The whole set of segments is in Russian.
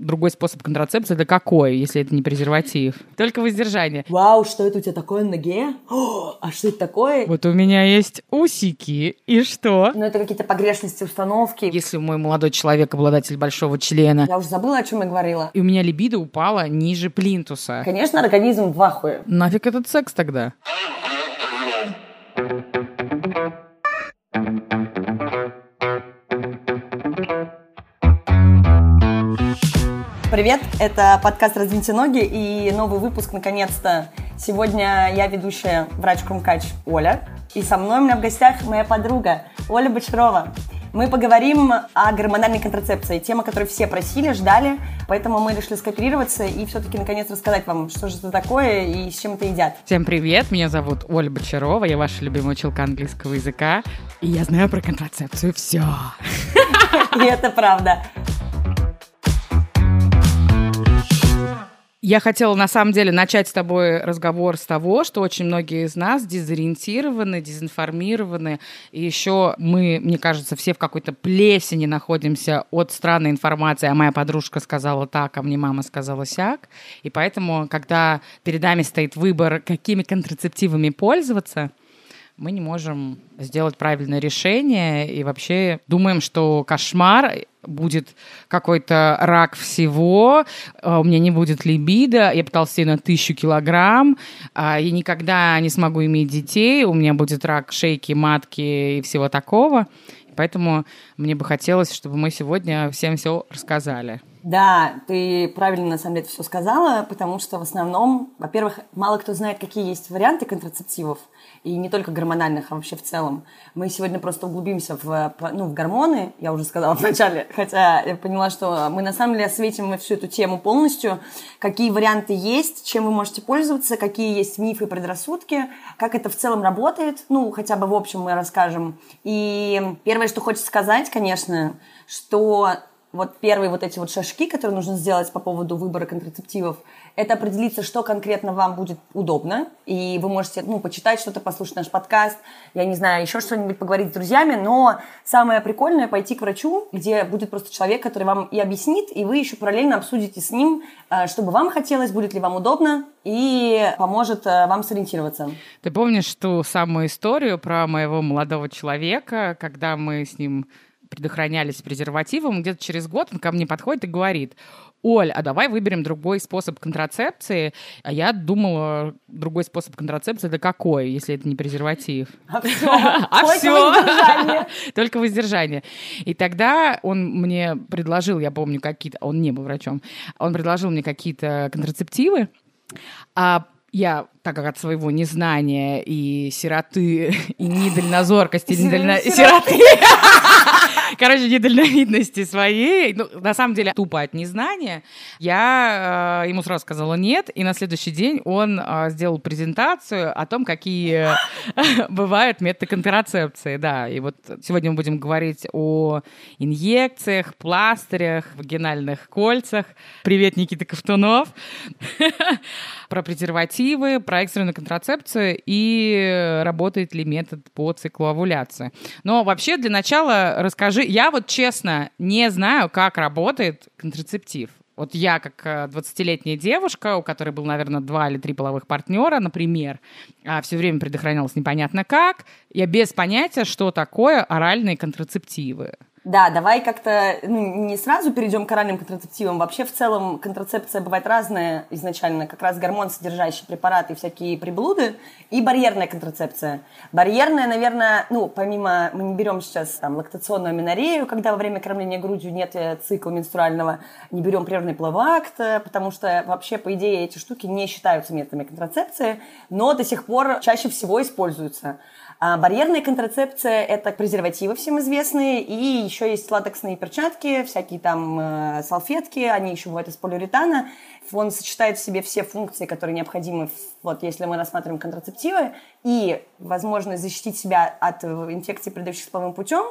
другой способ контрацепции, это какой, если это не презерватив? Только воздержание. Вау, что это у тебя такое на ноге? О, а что это такое? Вот у меня есть усики, и что? Ну, это какие-то погрешности установки. Если мой молодой человек обладатель большого члена, Я уже забыла, о чем я говорила. и у меня либидо упала ниже плинтуса, Конечно, организм в ахуе. нафиг этот секс тогда? Привет, это подкаст «Раздвиньте ноги» и новый выпуск, наконец-то. Сегодня я ведущая врач-крумкач Оля, и со мной у меня в гостях моя подруга Оля Бочарова. Мы поговорим о гормональной контрацепции, тема, которую все просили, ждали, поэтому мы решили скооперироваться и все-таки наконец рассказать вам, что же это такое и с чем это едят. Всем привет, меня зовут Оля Бочарова, я ваша любимая училка английского языка, и я знаю про контрацепцию все. И это правда. Я хотела, на самом деле, начать с тобой разговор с того, что очень многие из нас дезориентированы, дезинформированы, и еще мы, мне кажется, все в какой-то плесени находимся от странной информации, а моя подружка сказала так, а мне мама сказала сяк, и поэтому, когда перед нами стоит выбор, какими контрацептивами пользоваться, мы не можем сделать правильное решение. И вообще думаем, что кошмар будет какой-то рак всего, а у меня не будет либидо, я потолстею на тысячу килограмм, а я никогда не смогу иметь детей, у меня будет рак шейки, матки и всего такого. Поэтому мне бы хотелось, чтобы мы сегодня всем все рассказали. Да, ты правильно на самом деле все сказала, потому что в основном, во-первых, мало кто знает, какие есть варианты контрацептивов, и не только гормональных, а вообще в целом. Мы сегодня просто углубимся в, ну, в гормоны, я уже сказала вначале, хотя я поняла, что мы на самом деле осветим всю эту тему полностью, какие варианты есть, чем вы можете пользоваться, какие есть мифы и предрассудки, как это в целом работает, ну, хотя бы в общем мы расскажем. И первое, что хочется сказать, конечно, что вот первые вот эти вот шажки, которые нужно сделать по поводу выбора контрацептивов, это определиться, что конкретно вам будет удобно, и вы можете, ну, почитать что-то, послушать наш подкаст, я не знаю, еще что-нибудь поговорить с друзьями, но самое прикольное пойти к врачу, где будет просто человек, который вам и объяснит, и вы еще параллельно обсудите с ним, э, что бы вам хотелось, будет ли вам удобно, и поможет э, вам сориентироваться. Ты помнишь ту самую историю про моего молодого человека, когда мы с ним предохранялись презервативом, где-то через год он ко мне подходит и говорит, Оль, а давай выберем другой способ контрацепции. А я думала, другой способ контрацепции это какой, если это не презерватив? А все, А только воздержание. Только воздержание. И тогда он мне предложил, я помню, какие-то... Он не был врачом. Он предложил мне какие-то контрацептивы. А я, так как от своего незнания и сироты, и недальнозоркости, Сир- недально... сироты. Короче, недальновидности своей, ну, на самом деле, тупо от незнания, я э, ему сразу сказала нет, и на следующий день он э, сделал презентацию о том, какие бывают методы контрацепции, да, и вот сегодня мы будем говорить о инъекциях, пластырях, вагинальных кольцах. Привет, Никита Ковтунов. Про презервативы, про экстренную контрацепцию и работает ли метод по циклу овуляции. Но вообще для начала расскажи, я вот честно не знаю, как работает контрацептив. Вот я, как э, 20-летняя девушка, у которой был, наверное, два или три половых партнера, например, все время предохранялась непонятно как, я без понятия, что такое оральные контрацептивы. Да, давай как-то ну, не сразу перейдем к оральным контрацептивам. Вообще, в целом, контрацепция бывает разная изначально. Как раз гормон, содержащий препараты всякие приблуды. И барьерная контрацепция. Барьерная, наверное, ну, помимо, мы не берем сейчас там лактационную аминорею, когда во время кормления грудью нет э, цикла менструального, не берем прервный половой акт, э, потому что вообще, по идее, эти штуки не считаются методами контрацепции, но до сих пор чаще всего используются. А барьерная контрацепция – это презервативы всем известные, и еще есть латексные перчатки, всякие там э, салфетки, они еще бывают из полиуретана. Он сочетает в себе все функции, которые необходимы, вот если мы рассматриваем контрацептивы, и возможность защитить себя от э, инфекций, передающихся половым путем,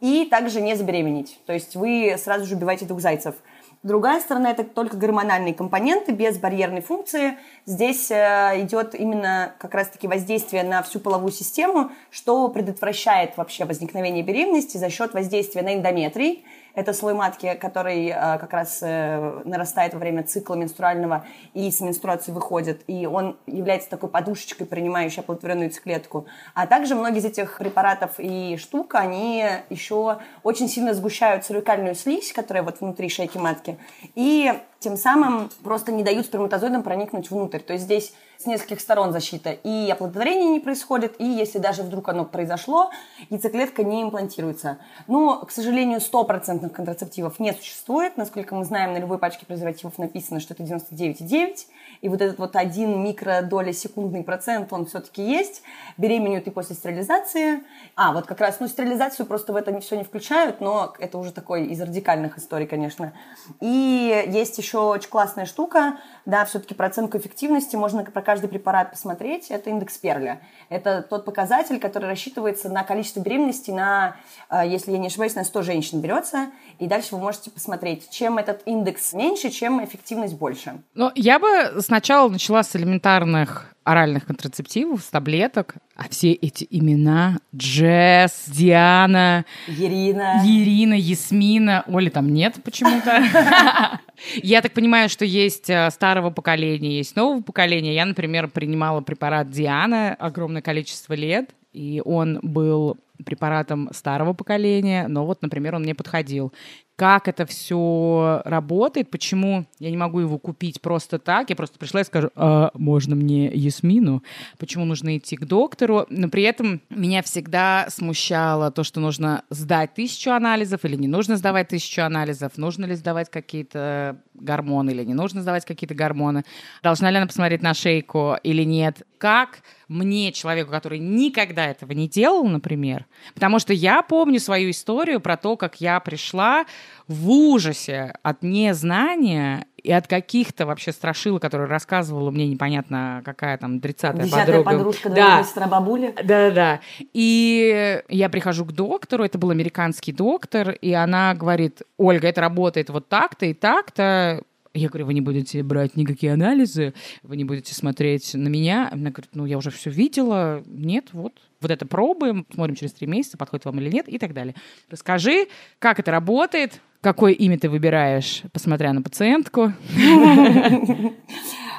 и также не забеременеть. То есть вы сразу же убиваете двух зайцев. Другая сторона – это только гормональные компоненты без барьерной функции. Здесь э, идет именно как раз-таки воздействие на всю половую систему, что предотвращает вообще возникновение беременности за счет воздействия на эндометрий, Это слой матки, который э, как раз э, нарастает во время цикла менструального и с менструации выходит. И он является такой подушечкой, принимающей оплодотворенную яйцеклетку. А также многие из этих препаратов и штук, они еще очень сильно сгущают цервикальную слизь, которая вот внутри шейки матки. И тем самым просто не дают сперматозоидам проникнуть внутрь. То есть здесь с нескольких сторон защита. И оплодотворение не происходит, и если даже вдруг оно произошло, яйцеклетка не имплантируется. Но, к сожалению, стопроцентных контрацептивов не существует. Насколько мы знаем, на любой пачке презервативов написано, что это 99,9. И вот этот вот один микродоля секундный процент, он все-таки есть. Беременеют и после стерилизации. А, вот как раз, ну, стерилизацию просто в это все не включают, но это уже такой из радикальных историй, конечно. И есть еще очень классная штука, да, все-таки про оценку эффективности можно про каждый препарат посмотреть, это индекс Перля. Это тот показатель, который рассчитывается на количество беременностей на, э, если я не ошибаюсь, на 100 женщин берется, и дальше вы можете посмотреть, чем этот индекс меньше, чем эффективность больше. Но я бы сначала начала с элементарных оральных контрацептивов, с таблеток, а все эти имена Джесс, Диана, Ирина, Ирина, Ясмина, Оли там нет почему-то. Я так понимаю, что есть э, старого поколения, есть нового поколения. Я, например, принимала препарат Диана огромное количество лет, и он был препаратом старого поколения, но вот, например, он мне подходил как это все работает, почему я не могу его купить просто так. Я просто пришла и скажу, а, можно мне Ясмину? Почему нужно идти к доктору? Но при этом меня всегда смущало то, что нужно сдать тысячу анализов или не нужно сдавать тысячу анализов, нужно ли сдавать какие-то гормоны или не нужно сдавать какие-то гормоны, должна ли она посмотреть на шейку или нет. Как мне, человеку, который никогда этого не делал, например, потому что я помню свою историю про то, как я пришла в ужасе от незнания и от каких-то вообще страшилок, которые рассказывала мне непонятно какая там 30-я подруга. подружка, да. сестра бабуля. Да-да-да. И я прихожу к доктору, это был американский доктор, и она говорит, Ольга, это работает вот так-то и так-то, я говорю, вы не будете брать никакие анализы, вы не будете смотреть на меня. Она говорит, ну, я уже все видела. Нет, вот. Вот это пробуем, смотрим через три месяца, подходит вам или нет, и так далее. Расскажи, как это работает, какое имя ты выбираешь, посмотря на пациентку.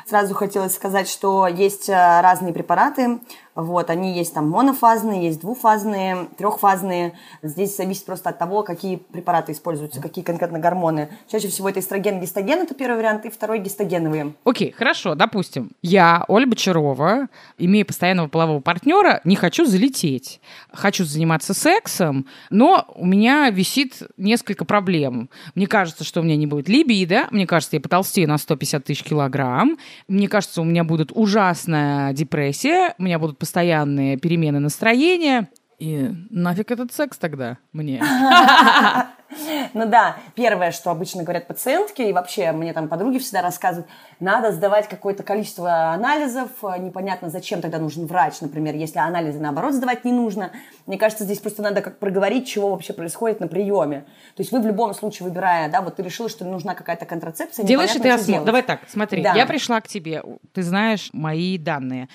Сразу хотелось сказать, что есть э, разные препараты, вот, они есть там монофазные, есть двуфазные, трехфазные. Здесь зависит просто от того, какие препараты используются, какие конкретно гормоны. Чаще всего это эстроген, гистоген, это первый вариант, и второй гистогеновые. Окей, хорошо, допустим, я, Оля Бочарова, имея постоянного полового партнера, не хочу залететь. Хочу заниматься сексом, но у меня висит несколько проблем. Мне кажется, что у меня не будет либидо, мне кажется, я потолстею на 150 тысяч килограмм, мне кажется, у меня будет ужасная депрессия, у меня будут постоянные перемены настроения. И нафиг этот секс тогда мне? Ну да, первое, что обычно говорят пациентки, и вообще мне там подруги всегда рассказывают, надо сдавать какое-то количество анализов, непонятно, зачем тогда нужен врач, например, если анализы, наоборот, сдавать не нужно. Мне кажется, здесь просто надо как проговорить, чего вообще происходит на приеме. То есть вы в любом случае, выбирая, да, вот ты решила, что нужна какая-то контрацепция, Делаешь ты осмотр? Давай так, смотри, да. я пришла к тебе, ты знаешь мои данные.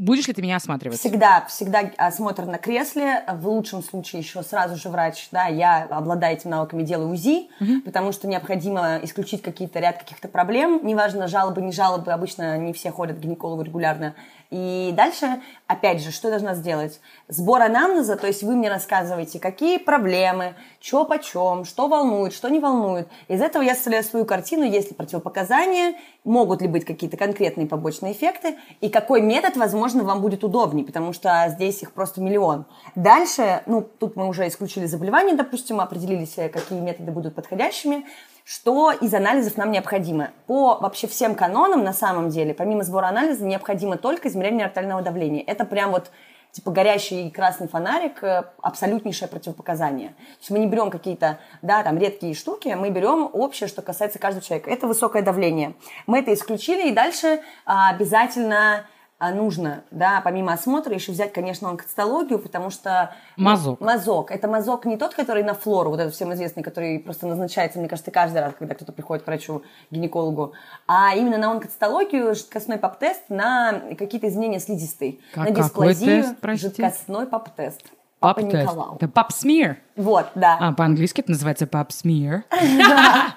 Будешь ли ты меня осматривать? Всегда, всегда осмотр на кресле. В лучшем случае еще сразу же врач, да, я обладаю этими навыками, делаю УЗИ, угу. потому что необходимо исключить какие-то ряд каких-то проблем. Неважно, жалобы, не жалобы, обычно не все ходят к гинекологу регулярно. И дальше, опять же, что я должна сделать? Сбор анамнеза, то есть вы мне рассказываете, какие проблемы, что почем, что волнует, что не волнует. Из этого я составляю свою картину, есть ли противопоказания, могут ли быть какие-то конкретные побочные эффекты, и какой метод, возможно, вам будет удобнее, потому что здесь их просто миллион. Дальше, ну, тут мы уже исключили заболевания, допустим, определились, какие методы будут подходящими что из анализов нам необходимо. По вообще всем канонам, на самом деле, помимо сбора анализа, необходимо только измерение артериального давления. Это прям вот типа горящий красный фонарик, э, абсолютнейшее противопоказание. То есть мы не берем какие-то, да, там редкие штуки, мы берем общее, что касается каждого человека. Это высокое давление. Мы это исключили, и дальше а, обязательно нужно, да, помимо осмотра, еще взять, конечно, онкоцитологию, потому что... Мазок. Мазок. Это мазок не тот, который на флору, вот этот всем известный, который просто назначается, мне кажется, каждый раз, когда кто-то приходит к врачу, гинекологу, а именно на онкоцитологию жидкостной пап-тест на какие-то изменения слизистой. Как, на дисплазию. Тест, жидкостной пап-тест. Папа test. Николау. Это pap smear. Вот, да. А, по-английски это называется pap smear.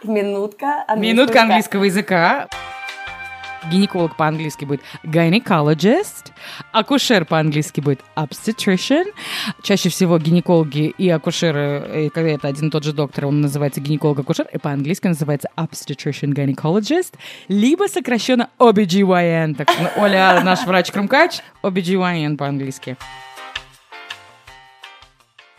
Минутка Минутка английского языка. Гинеколог по-английски будет gynecologist, акушер по-английски будет obstetrician. Чаще всего гинекологи и акушеры, э, когда это один и тот же доктор, он называется гинеколог-акушер, и по-английски называется obstetrician gynecologist, либо сокращенно OBGYN. Так, ну, Оля, наш врач-крумкач, OBGYN по-английски.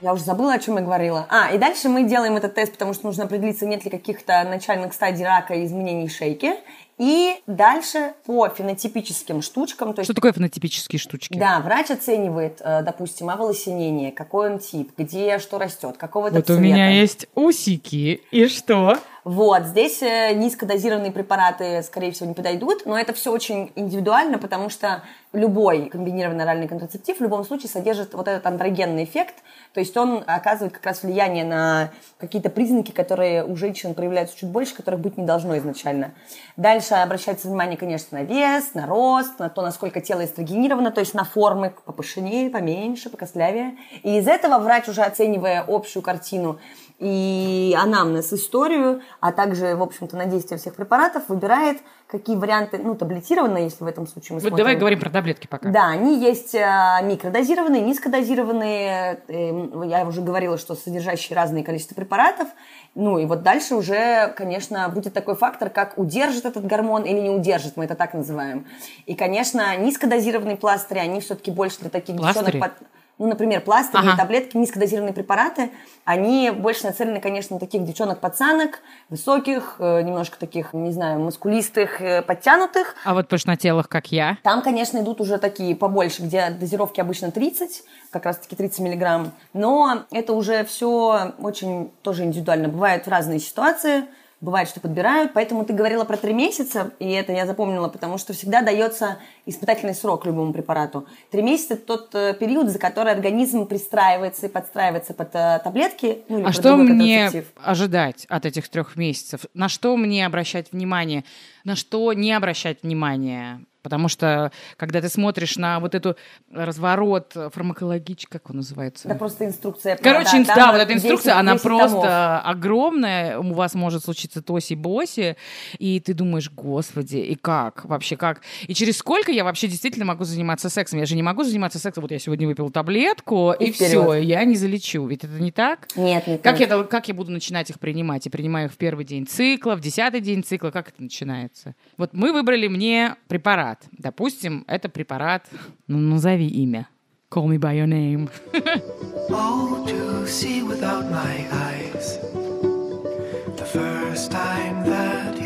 Я уже забыла, о чем я говорила. А, и дальше мы делаем этот тест, потому что нужно определиться, нет ли каких-то начальных стадий рака и изменений шейки. И дальше по фенотипическим штучкам, то есть Что такое фенотипические штучки? Да, врач оценивает, э, допустим, оволосенение, какой он тип, где что растет, какого это Вот цвета. у меня есть усики, и что? Вот, здесь э, низкодозированные препараты, скорее всего, не подойдут, но это все очень индивидуально, потому что любой комбинированный оральный контрацептив в любом случае содержит вот этот андрогенный эффект, то есть он оказывает как раз влияние на какие-то признаки, которые у женщин проявляются чуть больше, которых быть не должно изначально. Дальше обращается внимание, конечно, на вес, на рост, на то, насколько тело эстрогенировано, то есть на формы попышнее, поменьше, покостлявее. И из этого врач, уже оценивая общую картину, и анамнез, историю, а также, в общем-то, на действие всех препаратов, выбирает, какие варианты, ну, таблетированные, если в этом случае мы Вот смотрим. давай говорим про таблетки пока. Да, они есть а, микродозированные, низкодозированные. эм, Я уже говорила, что содержащие разные количество препаратов. Ну и вот дальше уже, конечно, будет такой фактор, как удержит этот гормон или не удержит, мы это так называем. И, конечно, низкодозированные пластыри, они все-таки больше для таких Пластыри? девчонок под- ну, например, пластырные Ага. таблетки, низкодозированные препараты, они больше нацелены, конечно, на таких девчонок-пацанок, высоких, э, немножко таких, не знаю, мускулистых, э, подтянутых, А вот пышнотелых, как я, там, конечно, идут уже такие побольше, где дозировки обычно 30, как раз-таки 30 миллиграмм. Но это уже все очень тоже индивидуально. Бывает в разные ситуации, бывает, что подбирают. Поэтому ты говорила про три месяца, и это я запомнила, потому что всегда дается испытательный срок любому препарату. Три месяца – это тот э, период, за который организм пристраивается и подстраивается под э, таблетки. Ну, А под что мне ожидать от этих трех месяцев? На что мне обращать внимание? На что не обращать внимание? Потому что, когда ты смотришь на вот эту разворот фармакологич, как он называется? Это просто инструкция. Короче, инс- там да, вот эта 10 инструкция, она 10 просто томов. огромная. У вас может случиться тоси-боси, и ты думаешь, господи, и как? Вообще как? И через сколько я вообще действительно могу заниматься сексом? Я же не могу заниматься сексом, вот я сегодня выпила таблетку, и, И все, я не залечу. Ведь это не так? Нет, нет, Как нет. я, как я буду начинать их принимать? Я принимаю их в первый день цикла, в десятый день цикла. Как это начинается? Вот мы выбрали мне препарат. Допустим, это препарат... Ну, назови имя. Call me by your name. Oh, to see without my eyes. The first time that.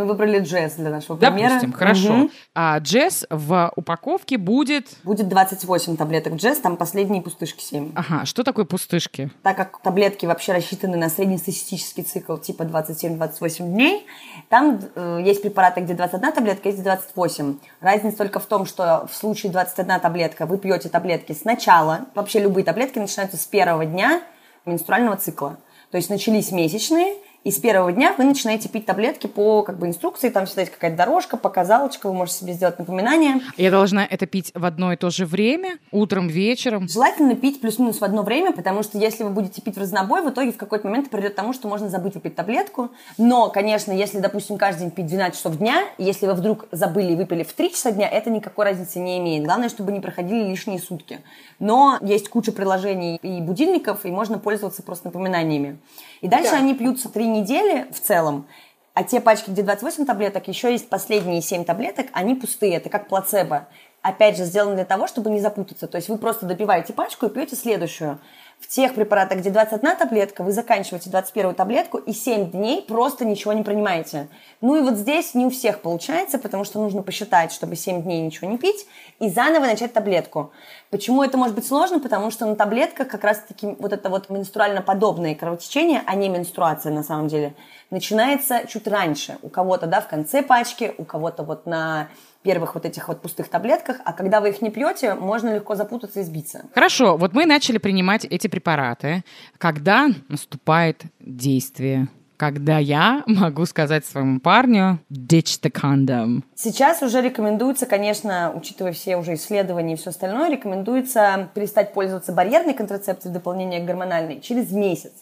Мы выбрали джесс для нашего примера. Допустим, хорошо. Мгм. А джесс в упаковке будет... Будет 28 таблеток джесс, там последние пустышки 7. Ага, что такое пустышки? Так как таблетки вообще рассчитаны на среднестатистический цикл типа 27-28 дней, там э, есть препараты, где 21 таблетка, есть 28. Разница только в том, что в случае 21 таблетка вы пьете таблетки сначала, вообще любые таблетки начинаются с первого дня менструального цикла. То есть начались месячные, и с первого дня вы начинаете пить таблетки по как бы, инструкции, там всегда есть какая-то дорожка, показалочка, вы можете себе сделать напоминание. Я должна это пить в одно и то же время? Утром, вечером? Желательно пить плюс-минус в одно время, потому что если вы будете пить в разнобой, в итоге в какой-то момент придет к тому, что можно забыть выпить таблетку. Но, конечно, если, допустим, каждый день пить 12 часов дня, если вы вдруг забыли и выпили в 3 часа дня, это никакой разницы не имеет. Главное, чтобы не проходили лишние сутки. Но есть куча приложений и будильников, и можно пользоваться просто напоминаниями. И дальше они пьются 3 недели в целом. А те пачки, где 28 таблеток, еще есть последние 7 таблеток, они пустые, это как плацебо. Опять же, сделано для того, чтобы не запутаться. То есть вы просто допиваете пачку и пьете следующую. В тех препаратах, где 21 таблетка, вы заканчиваете 21 таблетку и 7 дней просто ничего не принимаете. Ну и вот здесь не у всех получается, потому что нужно посчитать, чтобы 7 дней ничего не пить, и заново начать таблетку. Почему это может быть сложно? Потому что на таблетках как раз-таки вот это вот менструально-подобное кровотечение, а не менструация на самом деле, начинается чуть раньше. У кого-то, да, в конце пачки, у кого-то вот на первых вот этих вот пустых таблетках, а когда вы их не пьете, можно легко запутаться и сбиться. Хорошо, вот мы начали принимать эти препараты. Когда наступает действие когда я могу сказать своему парню «ditch the condom». Сейчас уже рекомендуется, конечно, учитывая все уже исследования и все остальное, рекомендуется перестать пользоваться барьерной контрацепцией в дополнение к гормональной через месяц,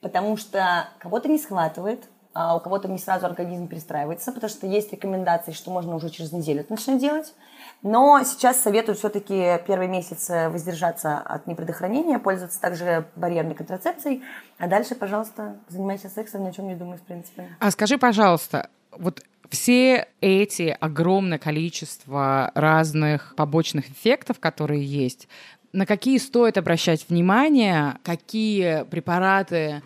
потому что кого-то не схватывает, у кого-то не сразу организм перестраивается, потому что есть рекомендации, что можно уже через неделю это начинать делать. Но сейчас советую все-таки первый месяц воздержаться от непредохранения, пользоваться также барьерной контрацепцией, а дальше, пожалуйста, занимайся сексом, ни о чем не думай, в принципе. А скажи, пожалуйста, вот все эти огромное количество разных побочных эффектов, которые есть, на какие стоит обращать внимание, какие препараты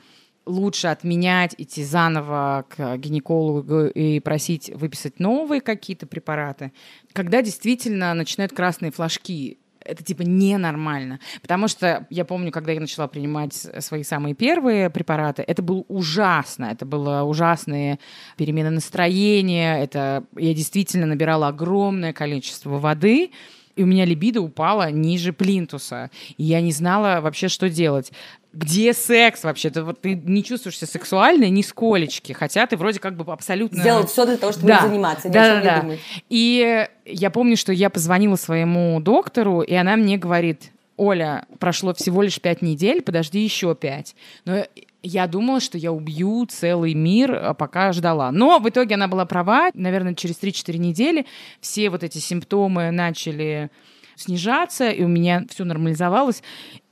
лучше отменять, идти заново к гинекологу и просить выписать новые какие-то препараты, когда действительно начинают красные флажки это типа ненормально. Потому что я помню, когда я начала принимать свои самые первые препараты, это было ужасно. Это было ужасные перемены настроения. Это я действительно набирала огромное количество воды и у меня либидо упало ниже плинтуса, и я не знала вообще, что делать. Где секс вообще? Ты, вот, ты не чувствуешь себя сексуальной нисколечки, хотя ты вроде как бы абсолютно... Сделать все для того, чтобы да. заниматься, да, да, да. думать. И я помню, что я позвонила своему доктору, и она мне говорит, Оля, прошло всего лишь пять недель, подожди еще пять. Но я думала, что я убью целый мир, а пока ждала. Но в итоге она была права. Наверное, через 3-4 недели все вот эти симптомы начали снижаться, и у меня все нормализовалось,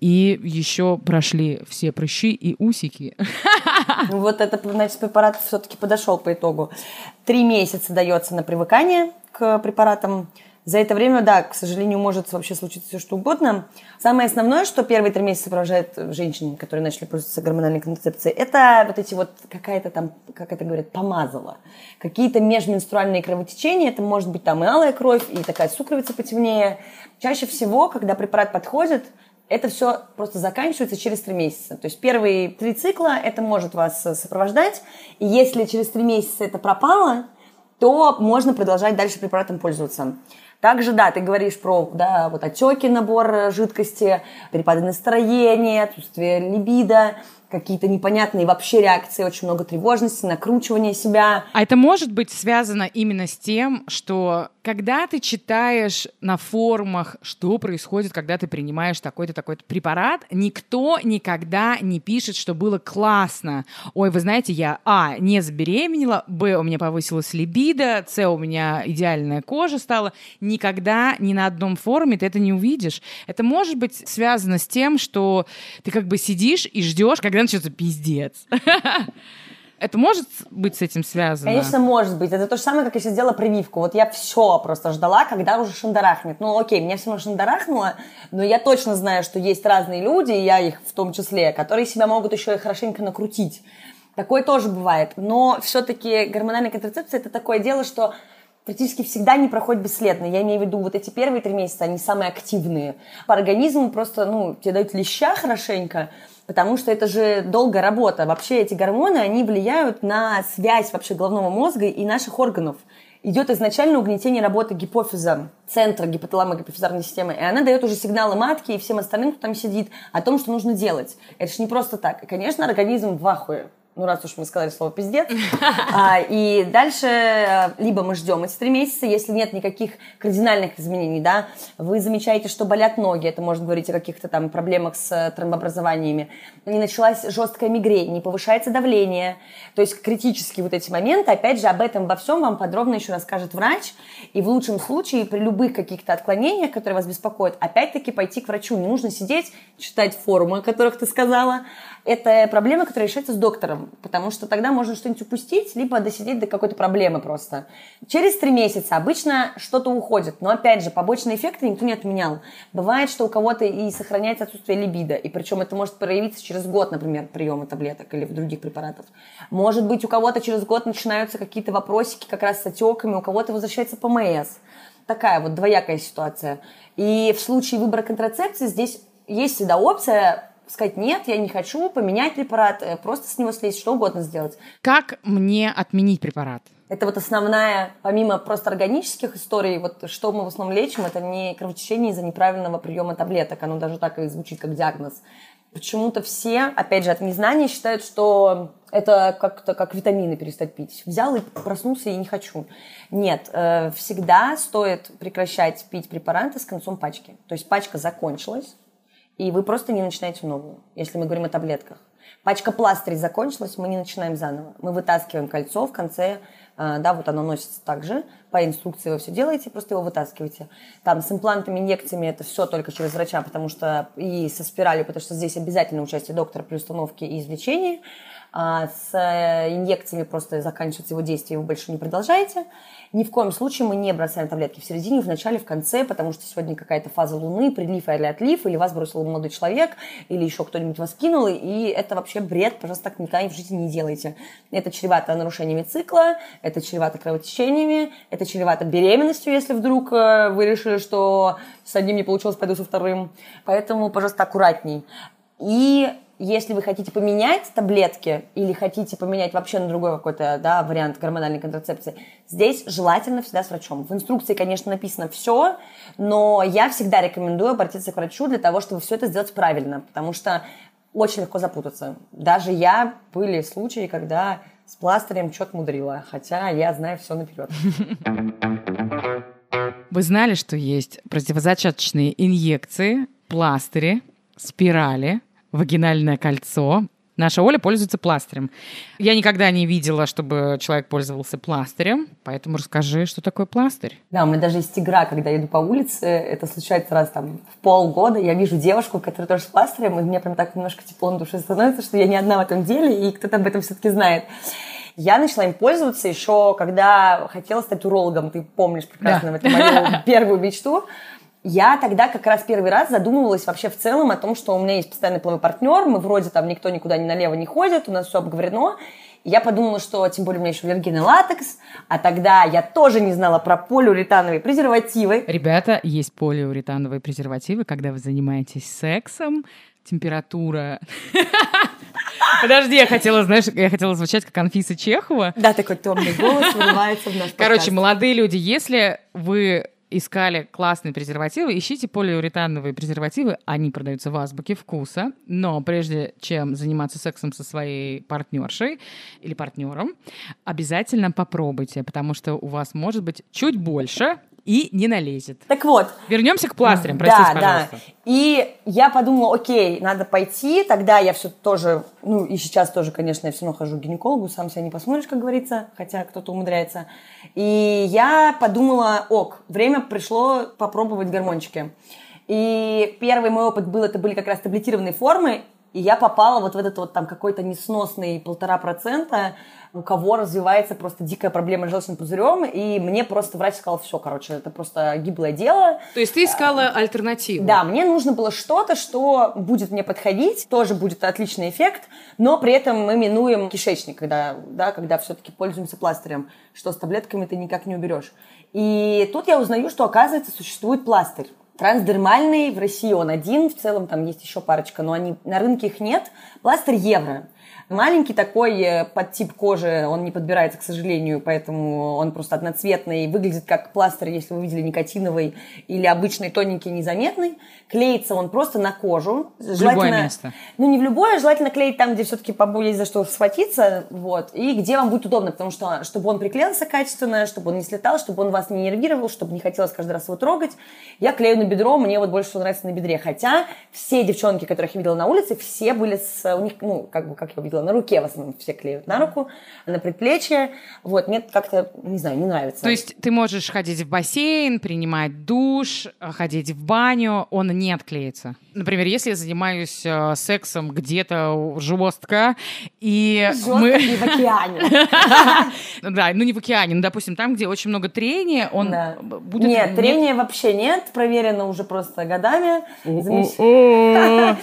и еще прошли все прыщи и усики. Ну, вот этот, значит, препарат все-таки подошел по итогу. Три месяца дается на привыкание к препаратам. За это время, да, к сожалению, может вообще случиться все что угодно. Самое основное, что первые три месяца сопровождает женщин, которые начали пользоваться гормональной контрацепцией, это вот эти вот какая-то там, как это говорят, помазала. Какие-то межменструальные кровотечения, это может быть там и алая кровь, и такая сукровица потемнее. Чаще всего, когда препарат подходит, это все просто заканчивается через три месяца. То есть первые три цикла это может вас сопровождать. И если через три месяца это пропало, то можно продолжать дальше препаратом пользоваться. Также, да, ты говоришь про да, вот отеки, набор жидкости, перепады настроения, отсутствие либидо, какие-то непонятные вообще реакции, очень много тревожности, накручивания себя. А это может быть связано именно с тем, что когда ты читаешь на форумах, что происходит, когда ты принимаешь такой-то такой-то препарат, никто никогда не пишет, что было классно. Ой, вы знаете, я а не забеременела, б у меня повысилась либидо, с у меня идеальная кожа стала. Никогда ни на одном форуме ты это не увидишь. Это может быть связано с тем, что ты как бы сидишь и ждешь, когда начнется пиздец. Это может быть с этим связано? Конечно, может быть. Это то же самое, как я сделала прививку. Вот я все просто ждала, когда уже шандарахнет. Ну, окей, меня все равно шандарахнуло, но я точно знаю, что есть разные люди, и я их в том числе, которые себя могут еще и хорошенько накрутить. Такое тоже бывает. Но все-таки гормональная контрацепция – это такое дело, что практически всегда не проходит бесследно. Я имею в виду, вот эти первые три месяца, они самые активные. По организму просто, ну, тебе дают леща хорошенько, потому что это же долгая работа. Вообще эти гормоны, они влияют на связь вообще головного мозга и наших органов. Идет изначально угнетение работы гипофиза, центра гипоталамо-гипофизарной системы, и она дает уже сигналы матке и всем остальным, кто там сидит, о том, что нужно делать. Это же не просто так. И, конечно, организм в ахуе ну, раз уж мы сказали слово «пиздец». А, и дальше э, либо мы ждем эти три месяца, если нет никаких кардинальных изменений, да, вы замечаете, что болят ноги, это может говорить о каких-то там проблемах с э, тромбообразованиями, не началась жесткая мигрень, не повышается давление, то есть критические вот эти моменты, опять же, об этом во всем вам подробно еще расскажет врач, и в лучшем случае при любых каких-то отклонениях, которые вас беспокоят, опять-таки пойти к врачу, не нужно сидеть, читать форумы, о которых ты сказала, это проблема, которая решается с доктором, потому что тогда можно что-нибудь упустить, либо досидеть до какой-то проблемы просто. Через три месяца обычно что-то уходит, но опять же, побочные эффекты никто не отменял. Бывает, что у кого-то и сохраняется отсутствие либидо, и причем это может проявиться через год, например, приема таблеток или других препаратов. Может быть, у кого-то через год начинаются какие-то вопросики как раз с отеками, у кого-то возвращается ПМС. Такая вот двоякая ситуация. И в случае выбора контрацепции здесь есть всегда опция сказать, нет, я не хочу, поменять препарат, э, просто с него слезть, что угодно сделать. Как мне отменить препарат? Это вот основная, помимо просто органических историй, вот что мы в основном лечим, это не кровотечение из-за неправильного приема таблеток, оно даже так и звучит как диагноз. Почему-то все, опять же, от незнания считают, что это как-то как витамины перестать пить. Взял и проснулся и не хочу. Нет, э, всегда стоит прекращать пить препараты с концом пачки. То есть пачка закончилась, и вы просто не начинаете новую, если мы говорим о таблетках. Пачка пластырей закончилась, мы не начинаем заново. Мы вытаскиваем кольцо в конце, э, да, вот оно носится также, по инструкции вы все делаете, просто его вытаскиваете. Там с имплантами, инъекциями это все только через врача, потому что и со спиралью, потому что здесь обязательно участие доктора при установке и извлечении. А с э, инъекциями просто заканчивается его действие, вы больше не продолжаете. Ни в коем случае мы не бросаем таблетки в середине, в начале, в конце, потому что сегодня какая-то фаза Луны, прилив или отлив, или вас бросил молодой человек, или еще кто-нибудь вас кинул, и это вообще бред, пожалуйста, так никогда в жизни не делайте. Это чревато нарушениями цикла, это чревато кровотечениями, это чревато беременностью, если вдруг э, вы решили, что с одним не получилось, пойду со вторым. Поэтому, пожалуйста, аккуратней. И если вы хотите поменять таблетки или хотите поменять вообще на другой какой-то да, вариант гормональной контрацепции, здесь желательно всегда с врачом. В инструкции, конечно, написано все, но я всегда рекомендую обратиться к врачу для того, чтобы все это сделать правильно, потому что очень легко запутаться. Даже я были случаи, когда с пластырем что-то мудрила, хотя я знаю все наперед. Вы знали, что есть противозачаточные инъекции, пластыри, спирали, вагинальное кольцо. Наша Оля пользуется пластырем. Я никогда не видела, чтобы человек пользовался пластырем, поэтому расскажи, что такое пластырь. Да, у меня даже есть игра, когда я иду по улице, это случается раз там в полгода, я вижу девушку, которая тоже с пластырем, и мне прям так немножко тепло на душе становится, что я не одна в этом деле, и кто-то об этом все-таки знает. Я начала им пользоваться еще, когда хотела стать урологом. Ты помнишь прекрасно да. это мою первую мечту. Я тогда как раз первый раз задумывалась вообще в целом о том, что у меня есть постоянный половой партнер, мы вроде там никто никуда ни налево не ходит, у нас все обговорено. И я подумала, что тем более у меня еще аллергия латекс, а тогда я тоже не знала про полиуретановые презервативы. Ребята, есть полиуретановые презервативы, когда вы занимаетесь сексом, температура... Подожди, я хотела, знаешь, я хотела звучать как Анфиса Чехова. Да, такой томный голос вырывается в наш Короче, молодые люди, если вы искали классные презервативы, ищите полиуретановые презервативы. Они продаются в азбуке вкуса. Но прежде чем заниматься сексом со своей партнершей или партнером, обязательно попробуйте, потому что у вас может быть чуть больше и не налезет. Так вот. Вернемся к пластырям, простите, да, пожалуйста. Да. И я подумала, окей, надо пойти. Тогда я все тоже, ну и сейчас тоже, конечно, я все равно хожу к гинекологу, сам себя не посмотришь, как говорится, хотя кто-то умудряется. И я подумала, ок, время пришло попробовать гормончики. И первый мой опыт был, это были как раз таблетированные формы, и я попала вот в этот вот там какой-то несносный полтора процента у кого развивается просто дикая проблема с желчным пузырем, и мне просто врач сказал, все, короче, это просто гиблое дело. То есть ты искала альтернативу? Да, мне нужно было что-то, что будет мне подходить, тоже будет отличный эффект, но при этом мы минуем кишечник, когда, да, когда все-таки пользуемся пластырем, что с таблетками ты никак не уберешь. И тут я узнаю, что, оказывается, существует пластырь. Трансдермальный, в России он один, в целом там есть еще парочка, но они, на рынке их нет. Пластырь евро. Маленький такой э, под тип кожи, он не подбирается, к сожалению, поэтому он просто одноцветный, выглядит как пластырь, если вы видели никотиновый или обычный тоненький незаметный. Клеится он просто на кожу. В любое место. Ну, не в любое, желательно клеить там, где все-таки есть за что схватиться, вот, и где вам будет удобно, потому что, чтобы он приклеился качественно, чтобы он не слетал, чтобы он вас не нервировал, чтобы не хотелось каждый раз его трогать. Я клею на бедро, мне вот больше всего нравится на бедре, хотя все девчонки, которых я видела на улице, все были с, у них, ну, как бы, как я увидела, видела, на руке в основном все клеют, на руку, на предплечье. Вот, мне как-то, не знаю, не нравится. То есть ты можешь ходить в бассейн, принимать душ, ходить в баню, он не отклеится? Например, если я занимаюсь э, сексом где-то жестко, и жестко мы... не в океане. Да, ну не в океане, ну, допустим, там, где очень много трения, он будет... Нет, трения вообще нет, проверено уже просто годами. Замечательная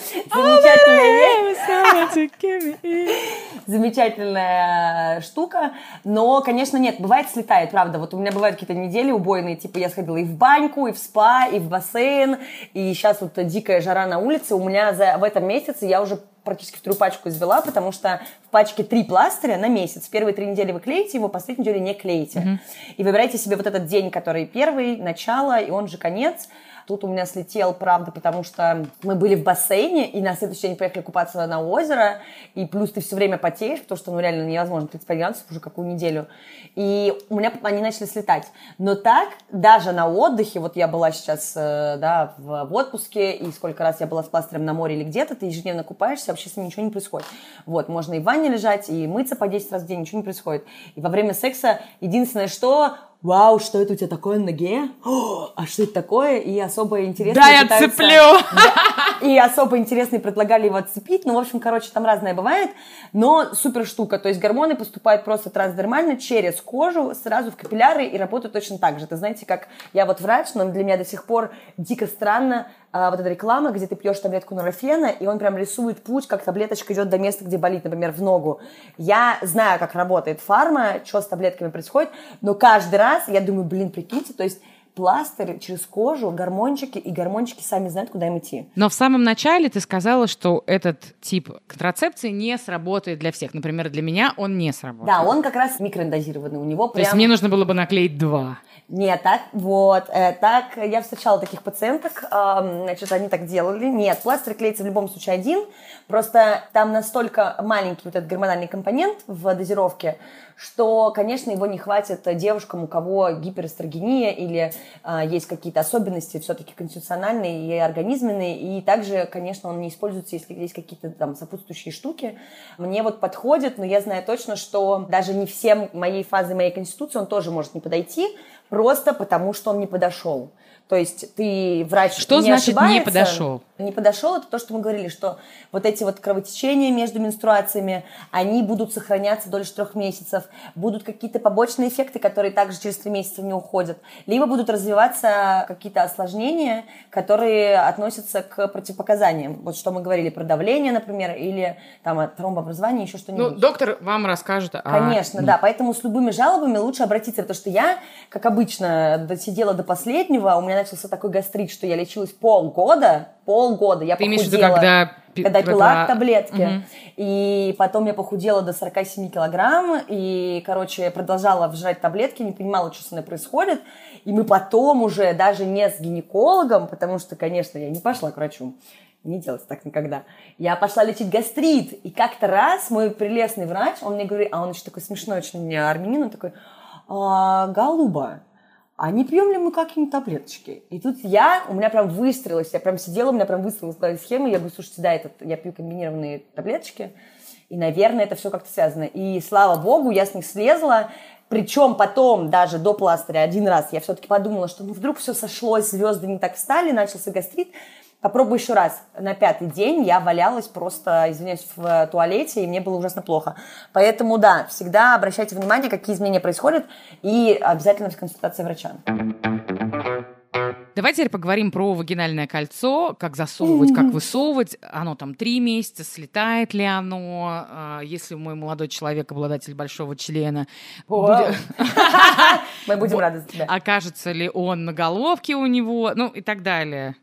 замечательная штука. Но, конечно, нет, бывает слетает, правда. Вот у меня бывают какие-то недели убойные, типа я сходила и в баньку, и в спа, и в бассейн, и сейчас вот дикая жара на улице. У меня за, в этом месяце я уже практически вторую пачку извела, потому что в пачке три пластыря на месяц. Первые три недели вы клеите его, последнюю неделю не клеите. Mm-hmm. И выбирайте себе вот этот день, который первый, начало, и он же конец. Тут у меня слетел, правда, потому что мы были в бассейне, и на следующий день поехали купаться на озеро, и плюс ты все время потеешь, потому что, ну, реально невозможно 35 градусов уже какую неделю. И у меня они начали слетать. Но так, даже на отдыхе, вот я была сейчас, э, да, в, в отпуске, и сколько раз я была с пластырем на море или где-то, ты ежедневно купаешься, вообще с ним ничего не происходит. Вот, можно и в ванне лежать, и мыться по 10 раз в день, ничего не происходит. И во время секса единственное, что вау, что это у тебя такое на ноге? О, а что это такое? И особо интересно Да, я пытаются- цеплю! Да, и особо интересно предлагали его отцепить. Ну, в общем, короче, там разное бывает. Но супер штука. То есть гормоны поступают просто трансдермально через кожу, сразу в капилляры и работают точно так же. Это знаете, как я вот врач, но для меня до сих пор дико странно а, вот эта реклама, где ты пьешь таблетку нурофена, и он прям рисует путь, как таблеточка идет до места, где болит, например, в ногу. Я знаю, как работает фарма, что с таблетками происходит, но каждый раз я думаю, блин, прикиньте, то есть пластырь через кожу, гормончики, и гормончики сами знают, куда им идти. Но в самом начале ты сказала, что этот тип контрацепции не сработает для всех. Например, для меня он не сработает. Да, он как раз микроиндозированный, у него То есть прям... мне нужно было бы наклеить два. Нет, так, вот, э, так, я встречала таких пациенток, эм, значит, они так делали. Нет, пластырь клеится в любом случае один, просто там настолько маленький вот этот гормональный компонент в дозировке, что, конечно, его не хватит девушкам, у кого гиперэстрогения или э, есть какие-то особенности все-таки конституциональные и организменные, и также, конечно, он не используется, если есть какие-то там сопутствующие штуки. Мне вот подходит, но я знаю точно, что даже не всем моей фазы моей конституции он тоже может не подойти, просто потому что он не подошел. То есть ты врач Что не значит не ошибается. подошел? Не подошел, это то, что мы говорили, что вот эти вот кровотечения между менструациями, они будут сохраняться дольше трех месяцев, будут какие-то побочные эффекты, которые также через три месяца не уходят, либо будут развиваться какие-то осложнения, которые относятся к противопоказаниям. Вот что мы говорили про давление, например, или там от тромбообразования, еще Ну, что-нибудь. доктор вам расскажет. а- Конечно, да. Поэтому с любыми жалобами лучше обратиться, потому что я, как обычно, досидела до последнего. У меня начался такой гастрит, что я лечилась полгода. Полгода. Я Ты похудела, пи- когда когда- пила таблетки. Мгм. И потом я похудела до 47 килограмм. И, короче, продолжала жрать таблетки, не понимала, что со мной происходит. И мы потом уже, даже не с гинекологом, потому что, конечно, я не пошла к врачу. Не делать так никогда. Я пошла лечить гастрит. И как-то раз мой прелестный врач, он мне говорит, а он еще такой смешной очень армянин, он такой, «А, Голуба, а не пьем ли мы какие-нибудь таблеточки? И тут я, у меня прям выстроилась, я прям сидела, у меня прям выстроилась такая схема, я говорю, слушайте, да, этот, я пью комбинированные таблеточки, и, наверное, это все как-то связано. И, слава богу, я с них слезла, причем потом, даже до пластыря, один раз я все-таки подумала, что ну вдруг все сошлось, звезды не так встали, начался гастрит, Попробуй еще раз. На пятый день я валялась просто, извиняюсь, в туалете, и мне было ужасно плохо. Поэтому, да, всегда обращайте внимание, какие изменения происходят, и обязательно с консультацией врача. Давайте теперь поговорим про вагинальное кольцо, как засовывать, как высовывать. Оно там три месяца, слетает ли оно, а, если мой молодой человек обладатель большого члена, Мы будем рады за тебя. окажется ли он на головке у него, ну и так далее.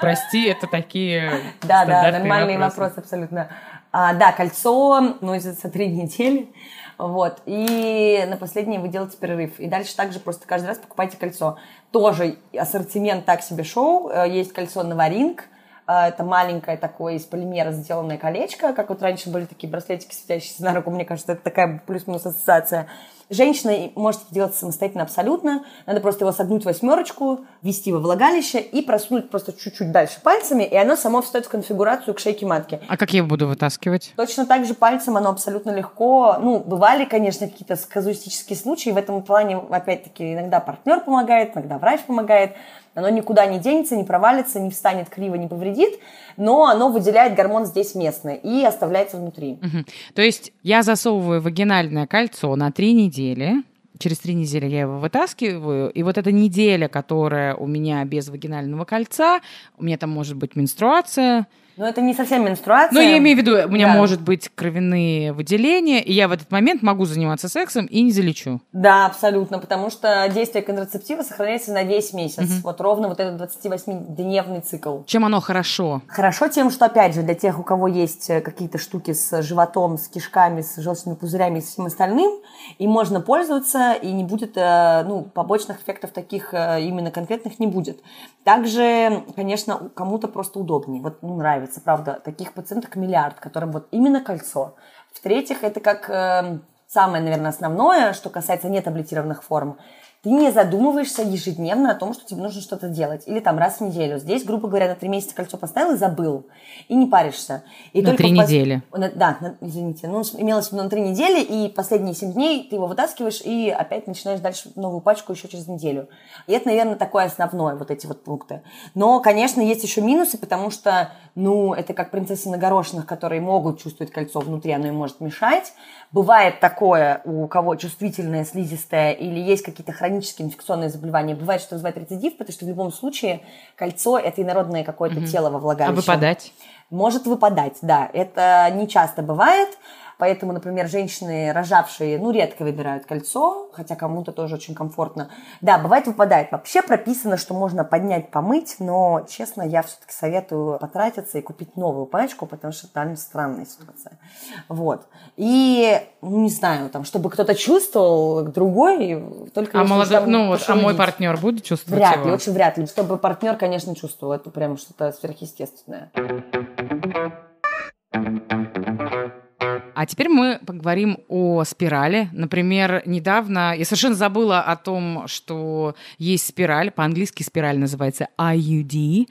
Прости, это такие Да, да, нормальный вопросы. вопрос абсолютно. А, да, кольцо носится три недели. Вот. И на последнее вы делаете перерыв. И дальше также просто каждый раз покупайте кольцо. Тоже ассортимент так себе шоу. Э, Есть кольцо Наваринг. Э, Это маленькое такое из полимера сделанное колечко, как вот раньше были такие браслетики, светящиеся на руку. Мне кажется, это такая плюс-минус ассоциация. Женщина может это делать самостоятельно абсолютно. Надо просто его согнуть восьмерочку, ввести во влагалище и просунуть просто чуть-чуть дальше пальцами, и оно само встает в конфигурацию к шейке матки. А как я его буду вытаскивать? Точно так же пальцем оно абсолютно легко. Ну, бывали, конечно, какие-то казуистические случаи. В этом плане, опять-таки, иногда партнер помогает, иногда врач помогает. Оно никуда не денется, не провалится, не встанет криво, не повредит. Но оно выделяет гормон здесь местный и оставляется внутри. Мгм. То есть я засовываю вагинальное кольцо на три недели. Через три недели я его вытаскиваю. И вот эта неделя, которая у меня без вагинального кольца, у меня там может быть менструация. Но это не совсем менструация. Ну, я имею в виду, у меня Да. может быть кровяные выделения, и я в этот момент могу заниматься сексом и не залечу. Да, абсолютно, потому что действие контрацептива сохраняется на весь месяц. Вот ровно вот этот 28-дневный цикл. Чем оно хорошо? Хорошо тем, что, опять же, для тех, у кого есть э, какие-то штуки с животом, с кишками, с желчными пузырями и всем остальным, им можно пользоваться, и не будет, э, ну, побочных эффектов таких э, именно конкретных не будет. Также, конечно, кому-то просто удобнее. Вот, ну, нравится, правда, таких пациенток миллиард, которым вот именно кольцо. В-третьих, это как э, самое, наверное, основное, что касается нетаблетированных форм. Ты не задумываешься ежедневно о том, что тебе нужно что-то делать. Или там раз в неделю. Здесь, грубо говоря, на три месяца кольцо поставил и забыл. И не паришься. И На три пос- недели. да, на- извините. Ну, имелось в виду на три недели, и последние семь дней ты его вытаскиваешь и опять начинаешь дальше новую пачку еще через неделю. И это, наверное, такое основное, вот эти вот пункты. Но, конечно, есть еще минусы, потому что, ну, это как принцессы на горошинах, которые могут чувствовать кольцо внутри, оно им может мешать. Бывает такое, у кого чувствительная, слизистая, или есть какие-то хронические инфекционные заболевания. Бывает, что вызывает рецидив, потому что в любом случае кольцо – это инородное какое-то тело во А влагалище. выпадать? Может выпадать, да. Это не часто бывает. Поэтому, например, женщины, рожавшие, ну, редко выбирают кольцо, хотя кому-то тоже очень комфортно. Да, бывает выпадает. Вообще прописано, что можно поднять, помыть, но, честно, я все-таки советую потратиться и купить новую пачку, потому что там странная ситуация. Вот. И, ну, не знаю, там, чтобы кто-то чувствовал другой, только А молодой, ну вот, а мой партнер будет чувствовать Вряд его? ли, очень вряд ли. Чтобы партнер, конечно, чувствовал. Это прям что-то сверхъестественное. А теперь мы поговорим о спирали. Например, недавно я совершенно забыла о том, что есть спираль, по-английски спираль называется IUD,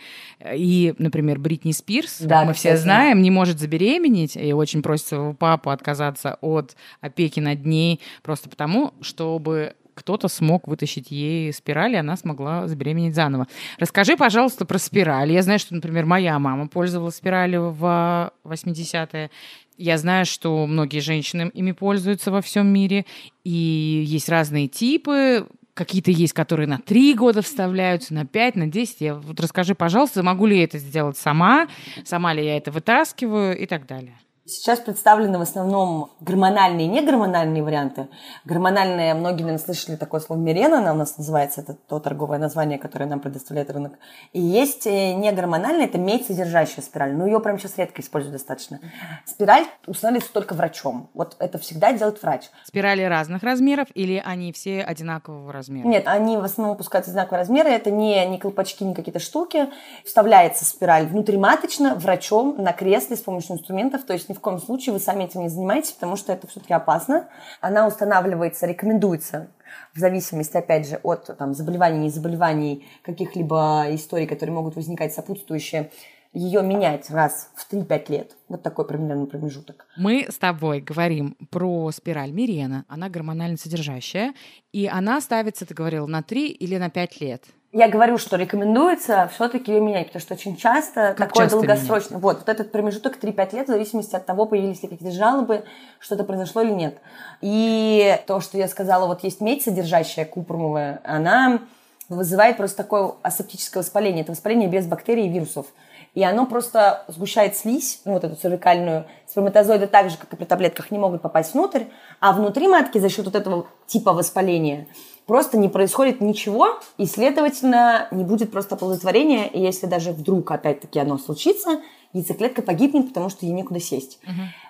и, например, Бритни Спирс, Да, мы все знаем, не может забеременеть. И очень просит своего папу отказаться от опеки над ней просто потому, чтобы кто-то смог вытащить ей спираль, и она смогла забеременеть заново. Расскажи, пожалуйста, про спираль. Я знаю, что, например, моя мама пользовалась спиралью в 80-е. Я знаю, что многие женщины ими пользуются во всем мире, и есть разные типы. Какие-то есть, которые на три года вставляются, на пять, на десять. Я, вот расскажи, пожалуйста, могу ли я это сделать сама, сама ли я это вытаскиваю и так далее. Сейчас представлены в основном гормональные и негормональные варианты. Гормональные, многие, наверное, слышали такое слово Мирена, она у нас называется, это то торговое название, которое нам предоставляет рынок. И есть э, негормональная, это медь содержащая спираль. Но ее прям сейчас редко используют достаточно. Спираль устанавливается только врачом. Вот это всегда делает врач. Спирали разных размеров или они все одинакового размера? Нет, они в основном пускаются одинакового размера. Это не, не колпачки, не какие-то штуки. Вставляется спираль внутриматочно врачом на кресле с помощью инструментов. То есть ни в коем случае вы сами этим не занимаетесь, потому что это все-таки опасно. Она устанавливается, рекомендуется в зависимости, опять же, от там, заболеваний, незаболеваний, каких-либо историй, которые могут возникать сопутствующие, ее менять раз в 3-5 лет. Вот такой примерно промежуток. Мы с тобой говорим про спираль Мирена. Она гормонально содержащая. И она ставится, ты говорила, на 3 или на 5 лет. Я говорю, что рекомендуется все-таки ее менять, потому что очень часто Как такое часто долгосрочно. Вот, вот этот промежуток 3-5 лет, в зависимости от того, появились ли какие-то жалобы, что-то произошло или нет. И то, что я сказала, вот есть медь, содержащая купрумовая, она вызывает просто такое асептическое воспаление. Это воспаление без бактерий и вирусов. И оно просто сгущает слизь, ну, вот эту цервикальную. Сперматозоиды так же, как и при таблетках, не могут попасть внутрь. А внутри матки за счет вот этого типа воспаления просто не происходит ничего, и, следовательно, не будет просто оплодотворения. И если даже вдруг, опять-таки, оно случится, яйцеклетка погибнет, потому что ей некуда сесть.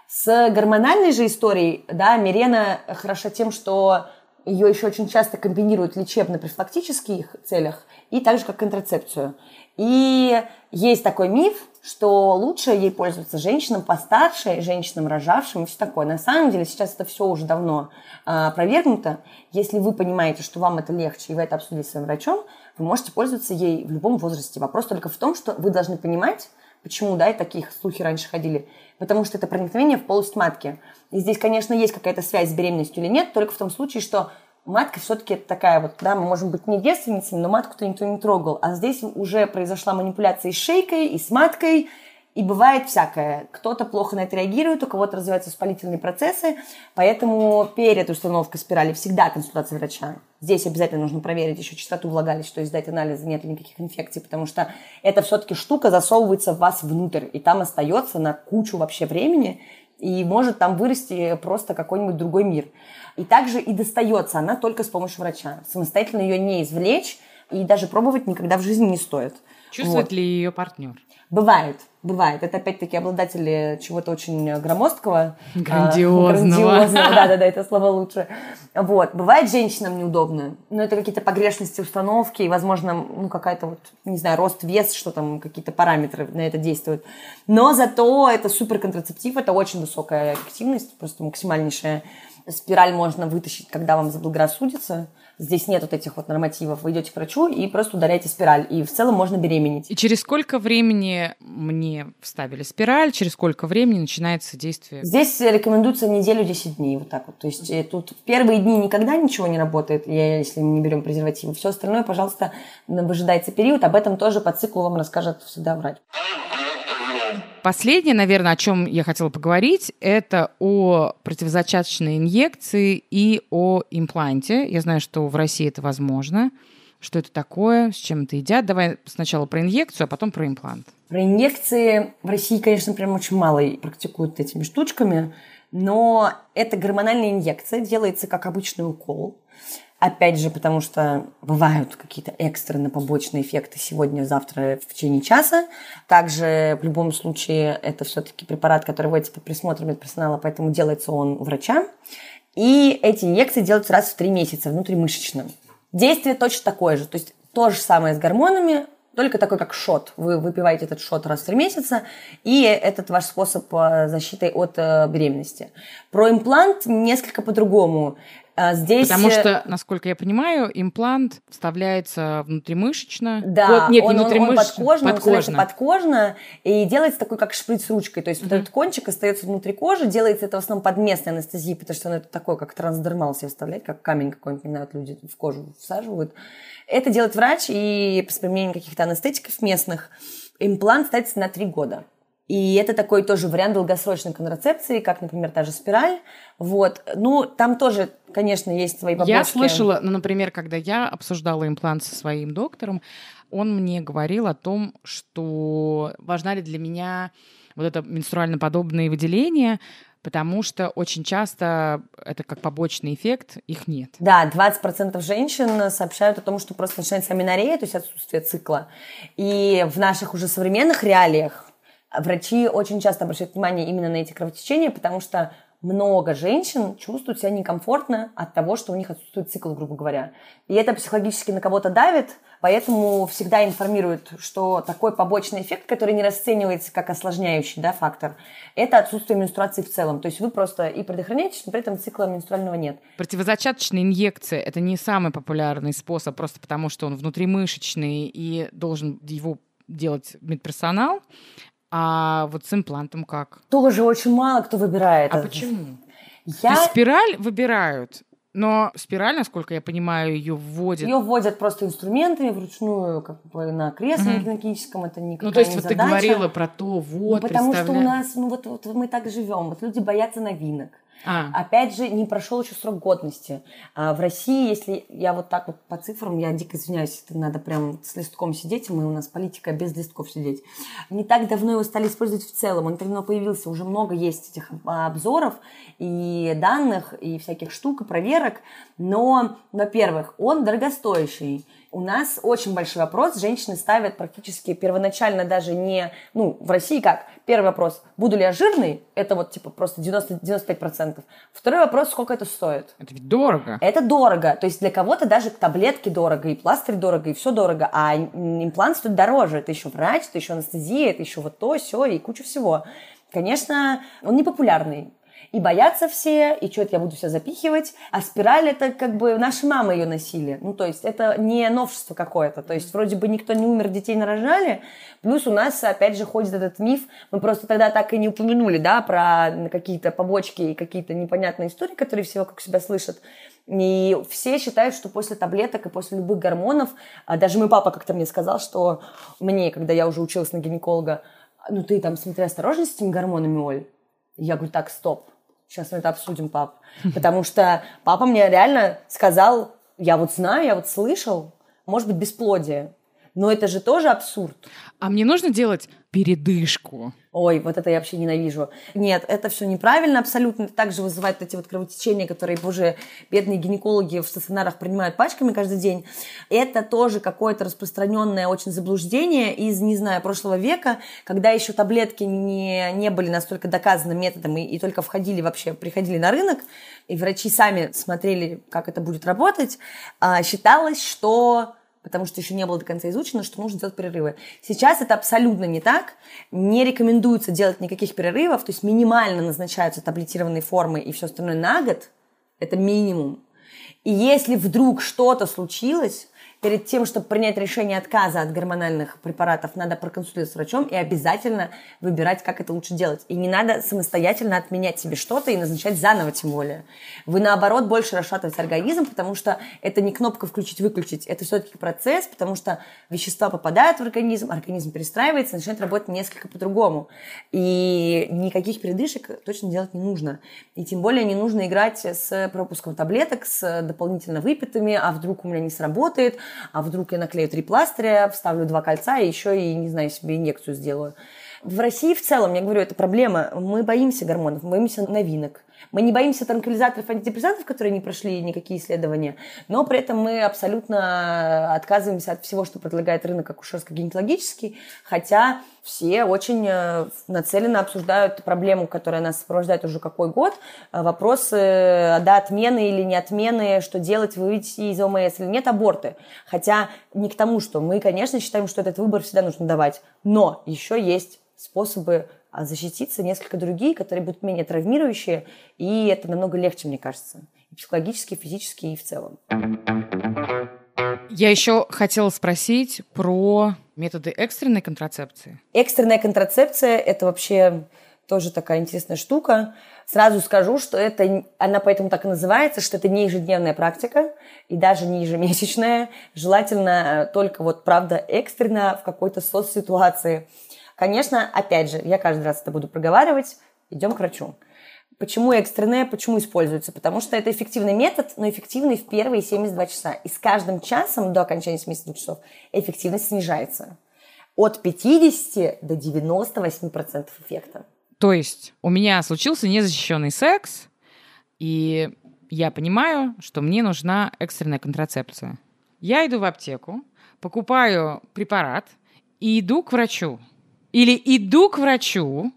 С гормональной же историей, да, Мирена хороша тем, что ее еще очень часто комбинируют лечебно-профилактических целях и также как контрацепцию. И есть такой миф, что лучше ей пользоваться женщинам постарше, женщинам рожавшим и все такое. На самом деле сейчас это все уже давно а, опровергнуто. Если вы понимаете, что вам это легче, и вы это обсудили с своим врачом, вы можете пользоваться ей в любом возрасте. Вопрос только в том, что вы должны понимать, почему, да, и таких слухи раньше ходили. Потому что это проникновение в полость матки. И здесь, конечно, есть какая-то связь с беременностью или нет, только в том случае, что матка все-таки такая вот, да, мы можем быть не девственницами, но матку-то никто не трогал. А здесь уже произошла манипуляция и с шейкой, и с маткой, И бывает всякое. Кто-то плохо на это реагирует, у кого-то развиваются воспалительные процессы, поэтому перед установкой спирали всегда консультация врача. Здесь обязательно нужно проверить еще частоту влагалища, то есть сдать анализы, нет ли никаких инфекций, потому что эта все-таки штука засовывается в вас внутрь, и там остается на кучу вообще времени, и может там вырасти просто какой-нибудь другой мир. И также и достается она только с помощью врача. Самостоятельно ее не извлечь, и даже пробовать никогда в жизни не стоит. Чувствует Вот. ли ее партнер? Бывает, бывает. Это опять-таки обладатели чего-то очень громоздкого. а, Грандиозного. грандиозного, да-да-да, это слово лучше. Вот. Бывает женщинам неудобно. Но это какие-то погрешности установки, и, возможно, ну, какая-то вот, не знаю, рост, вес, что там, какие-то параметры на это действуют. Но зато это супер контрацептив, это очень высокая эффективность, просто максимальнейшая. Спираль можно вытащить, когда вам заблагорассудится. Здесь нет вот этих вот нормативов. Вы идете к врачу и просто удаляете спираль. И в целом можно беременеть. И через сколько времени мне вставили спираль, через сколько времени начинается действие? Здесь рекомендуется неделю 10 дней, вот так вот. То есть э, тут в первые дни никогда ничего не работает, если мы не берем презервативы. Все остальное, пожалуйста, выжидайте период. Об этом тоже по циклу вам расскажет всегда врач. Последнее, наверное, о чем я хотела поговорить, это о противозачаточной инъекции и о импланте. Я знаю, что в России это возможно. Что это такое, с чем это едят? Давай сначала про инъекцию, а потом про имплант. Про инъекции в России, конечно, прям очень мало практикуют этими штучками, но это гормональная инъекция, делается как обычный укол. Опять же, потому что бывают какие-то экстренные побочные эффекты сегодня, завтра, в течение часа. Также, в любом случае, это все-таки препарат, который вводится под присмотром медперсонала, поэтому делается он у врача. И эти инъекции делаются раз в три месяца внутримышечно. Действие точно такое же. То есть то же самое с гормонами, только такой как шот. Вы выпиваете этот шот раз в три месяца, и этот ваш способ э, защиты от э, беременности. Про имплант несколько по-другому. А Здесь... Потому э, что, насколько я понимаю, имплант вставляется внутримышечно. Да, Вот, нет, он, не он внутримышечно, подкожно, он вставляется подкожно. подкожно и делается такой, как шприц ручкой. То есть вот этот кончик остается внутри кожи, делается это в основном под местной анестезией, потому что он это такой, как трансдермал себе вставлять, как камень какой-нибудь, не знаю, люди в кожу всаживают. Это делает врач и с применением каких-то анестетиков местных. Имплант ставится на три года. И это такой тоже вариант долгосрочной контрацепции, как, например, та же спираль. Вот. Ну, там тоже, конечно, есть свои побочки. Я слышала, ну, например, когда я обсуждала имплант со своим доктором, он мне говорил о том, что важна ли для меня вот это менструально-подобные выделения, потому что очень часто это как побочный эффект, их нет. Да, 20% женщин сообщают о том, что просто начинается аменорея, то есть отсутствие цикла. И в наших уже современных реалиях врачи очень часто обращают внимание именно на эти кровотечения, потому что много женщин чувствуют себя некомфортно от того, что у них отсутствует цикл, грубо говоря. И это психологически на кого-то давит, поэтому всегда информируют, что такой побочный эффект, который не расценивается как осложняющий да, фактор, это отсутствие менструации в целом. То есть вы просто и предохраняетесь, но при этом цикла менструального нет. Противозачаточная инъекция – это не самый популярный способ, просто потому что он внутримышечный и должен его делать медперсонал. А вот с имплантом как? Тоже очень мало кто выбирает. А почему? То Я есть спираль выбирают, но спираль, насколько я понимаю, ее вводят. ее вводят просто инструментами вручную, как бы на кресле кинетическом, это никакая ну, то есть не вот задача. ты говорила про то, вот, Ну, потому что у нас, ну вот, вот мы так живем, вот люди боятся новинок. А, Опять же, не прошел еще срок годности. А в России, если я вот так вот по цифрам, я дико извиняюсь, это надо прям с листком сидеть, мы у нас политика без листков сидеть. Не так давно его стали использовать в целом, он давно появился, уже много есть этих обзоров и данных, и всяких штук, и проверок. Но, во-первых, он дорогостоящий. У нас очень большой вопрос. Женщины ставят практически первоначально даже не... Ну, в России как? Первый вопрос. Буду ли я жирной? Это вот типа просто 90, 95%. Второй вопрос. Сколько это стоит? это ведь дорого. Это дорого. То есть для кого-то даже таблетки дорого, и пластырь дорого, и все дорого. А им- имплант стоит дороже. Это еще врач, это еще анестезия, это еще вот то, все и куча всего. Конечно, он не популярный. И боятся все, и что это я буду все запихивать. А спираль это как бы наши мамы ее носили. Ну, то есть это не новшество какое-то. То есть вроде бы никто не умер, детей нарожали. Плюс у нас, опять же, ходит этот миф. Мы просто тогда так и не упомянули, да, про какие-то побочки и какие-то непонятные истории, которые все вокруг себя слышат. И все считают, что после таблеток и после любых гормонов, а даже мой папа как-то мне сказал, что мне, когда я уже училась на гинеколога, ну ты там смотри осторожно с этими гормонами, Оль. Я говорю, так, стоп, сейчас мы это обсудим, пап. Потому что папа мне реально сказал, я вот знаю, я вот слышал, может быть, бесплодие. Но это же тоже абсурд. А мне нужно делать передышку. Ой, вот это я вообще ненавижу. Нет, это все неправильно абсолютно. Это также вызывает эти вот кровотечения, которые уже бедные гинекологи в стационарах принимают пачками каждый день. Это тоже какое-то распространенное очень заблуждение из, не знаю, прошлого века, когда еще таблетки не, не были настолько доказанным методом и, и только входили вообще, приходили на рынок, и врачи сами смотрели, как это будет работать, а, считалось, что потому что еще не было до конца изучено, что нужно делать перерывы. Сейчас это абсолютно не так. Не рекомендуется делать никаких перерывов, то есть минимально назначаются таблетированные формы и все остальное на год. Это минимум. И если вдруг что-то случилось, перед тем, чтобы принять решение отказа от гормональных препаратов, надо проконсультироваться с врачом и обязательно выбирать, как это лучше делать. И не надо самостоятельно отменять себе что-то и назначать заново тем более. Вы, наоборот, больше расшатываете организм, потому что это не кнопка включить-выключить, это все-таки процесс, потому что вещества попадают в организм, организм перестраивается, начинает работать несколько по-другому. И никаких передышек точно делать не нужно. И тем более не нужно играть с пропуском таблеток, с дополнительно выпитыми, а вдруг у меня не сработает, а вдруг я наклею три пластыря, вставлю два кольца и еще и, не знаю, себе инъекцию сделаю. В России в целом, я говорю, это проблема. Мы боимся гормонов, мы боимся новинок. Мы не боимся транквилизаторов, антидепрессантов, которые не прошли никакие исследования, но при этом мы абсолютно отказываемся от всего, что предлагает рынок акушерско-гинекологический, хотя все очень э, нацеленно обсуждают проблему, которая нас сопровождает уже какой год, э, вопросы э, да, отмены или не отмены, что делать, выйти из ОМС или нет, аборты. Хотя не к тому, что мы, конечно, считаем, что этот выбор всегда нужно давать, но еще есть способы защититься несколько другие, которые будут менее травмирующие, и это намного легче, мне кажется, и психологически, и физически, и в целом. Я еще хотела спросить про методы экстренной контрацепции. Экстренная контрацепция – это вообще тоже такая интересная штука. Сразу скажу, что это, она поэтому так и называется, что это не ежедневная практика и даже не ежемесячная. Желательно только вот, правда, экстренно в какой-то соцситуации. Конечно, опять же, я каждый раз это буду проговаривать, идем к врачу. Почему экстренное, почему используется? Потому что это эффективный метод, но эффективный в первые 72 часа. И с каждым часом до окончания 72 часов эффективность снижается. От 50 до 98% эффекта. То есть у меня случился незащищенный секс, и я понимаю, что мне нужна экстренная контрацепция. Я иду в аптеку, покупаю препарат и иду к врачу. Или иду к врачу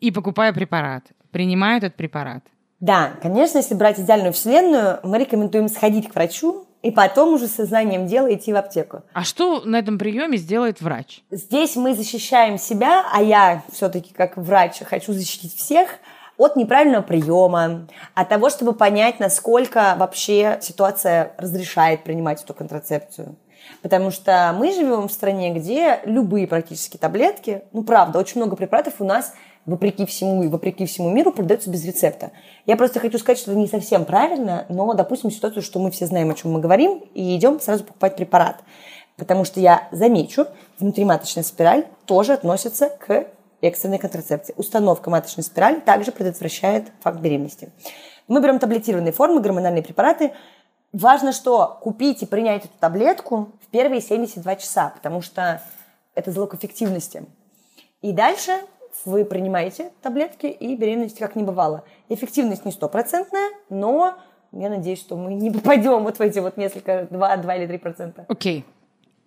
и покупаю препарат, принимаю этот препарат. Да, конечно, если брать идеальную вселенную, мы рекомендуем сходить к врачу и потом уже сознанием дела идти в аптеку. А что на этом приеме сделает врач? Здесь мы защищаем себя, а я все-таки как врач хочу защитить всех от неправильного приема, от того, чтобы понять, насколько вообще ситуация разрешает принимать эту контрацепцию. Потому что мы живем в стране, где любые практически таблетки, ну правда, очень много препаратов у нас вопреки всему и вопреки всему миру продаются без рецепта. Я просто хочу сказать, что это не совсем правильно, но допустим ситуацию, что мы все знаем, о чем мы говорим, и идем сразу покупать препарат. Потому что я замечу, внутриматочная спираль тоже относится к экстренной контрацепции. Установка маточной спирали также предотвращает факт беременности. Мы берем таблетированные формы, гормональные препараты, Важно, что купить и принять эту таблетку в первые 72 часа, потому что это залог эффективности. И дальше вы принимаете таблетки, и беременности как не бывало. Эффективность не стопроцентная, но я надеюсь, что мы не попадем вот в эти вот несколько, 2, 2 или 3 процента. Окей.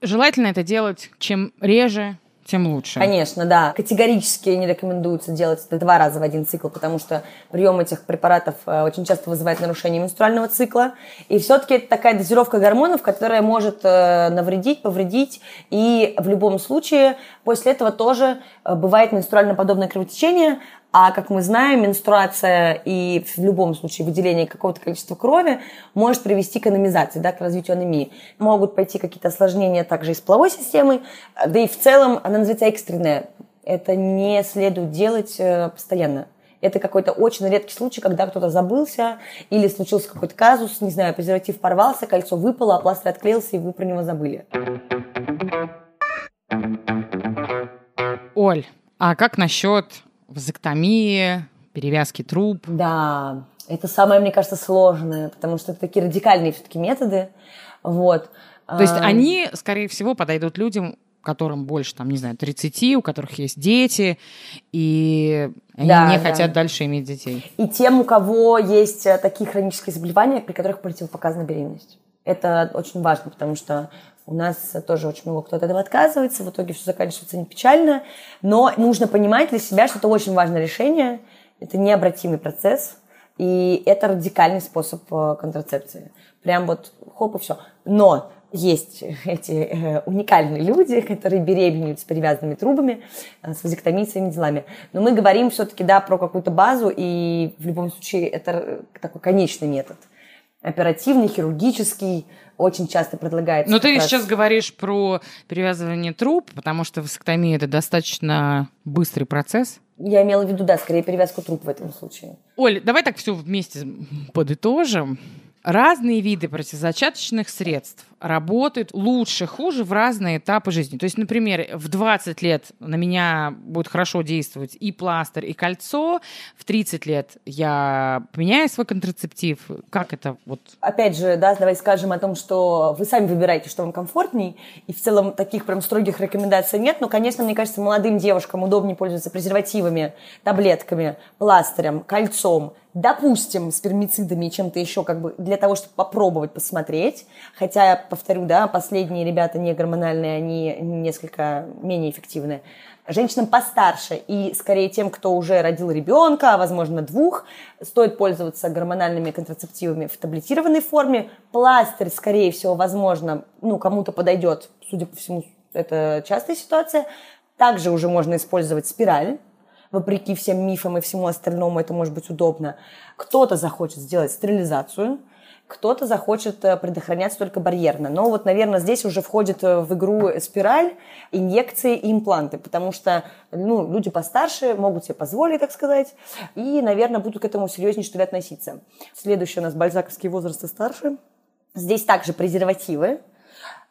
Желательно это делать чем реже, тем лучше. Конечно, да. Категорически не рекомендуется делать это два раза в один цикл, потому что прием этих препаратов э, очень часто вызывает нарушение менструального цикла. И все-таки это такая дозировка гормонов, которая может э, навредить, повредить. И в любом случае после этого тоже э, бывает менструально-подобное кровотечение, а как мы знаем, менструация и в любом случае выделение какого-то количества крови может привести к анемизации, да, к развитию анемии. Могут пойти какие-то осложнения также и с половой системой, да и в целом она называется экстренная. Это не следует делать э, постоянно. Это какой-то очень редкий случай, когда кто-то забылся или случился какой-то казус, не знаю, презерватив порвался, кольцо выпало, а пластырь отклеился, и вы про него забыли. Оль, А как насчет вазоктомии, перевязки труб? Да, это самое, мне кажется, сложное, потому что это такие радикальные все-таки методы. Вот. То есть они, скорее всего, подойдут людям, которым больше, там, не знаю, 30, у которых есть дети, и они Да, не да. хотят дальше иметь детей. И тем, у кого есть э, такие хронические заболевания, при которых противопоказана беременность. Это очень важно, потому что у нас тоже очень много кто от этого отказывается, в итоге все заканчивается не печально, но нужно понимать для себя, что это очень важное решение, это необратимый процесс, и это радикальный способ э, контрацепции. Прям вот хоп и все. Но есть эти э, уникальные люди, которые беременеют с перевязанными трубами, э, с вазоктомией, своими делами. Но мы говорим все-таки, да, про какую-то базу, и в любом случае это такой конечный метод. Оперативный, хирургический, очень часто предлагается. Но Ну, ты раз- сейчас говоришь про перевязывание труб, потому что васоктомия – это достаточно быстрый процесс. Я имела в виду, да, скорее перевязку труб в этом случае. Оль, давай так все вместе подытожим. Разные виды противозачаточных средств работают лучше, хуже в разные этапы жизни. То есть, например, в 20 лет на меня будет хорошо действовать и пластырь, и кольцо. В 30 лет я поменяю свой контрацептив. Как это вот? Опять же, да, давай скажем о том, что вы сами выбираете, что вам комфортней, и в целом таких прям строгих рекомендаций нет, но, конечно, мне кажется, молодым девушкам удобнее пользоваться презервативами, таблетками, пластырем, кольцом, допустим, спермицидами и чем-то еще, как бы для того, чтобы попробовать посмотреть. Хотя, повторю, да, последние ребята не гормональные, они несколько менее эффективны. Женщинам постарше и скорее тем, кто уже родил ребенка, а возможно двух, стоит пользоваться гормональными контрацептивами в таблетированной форме. Пластырь, скорее всего, возможно, ну, кому-то подойдет, судя по всему, это частая ситуация. Также уже можно использовать спираль, вопреки всем мифам и всему остальному это может быть удобно. Кто-то захочет сделать стерилизацию, кто-то захочет э, предохраняться только барьерно. Но вот, наверное, здесь уже входит э, в игру спираль, инъекции и импланты, потому что ну, люди постарше могут себе позволить, так сказать, и, наверное, будут к этому серьезнее, что ли, относиться. Следующий у нас бальзаковский возраст и старше. Здесь также презервативы,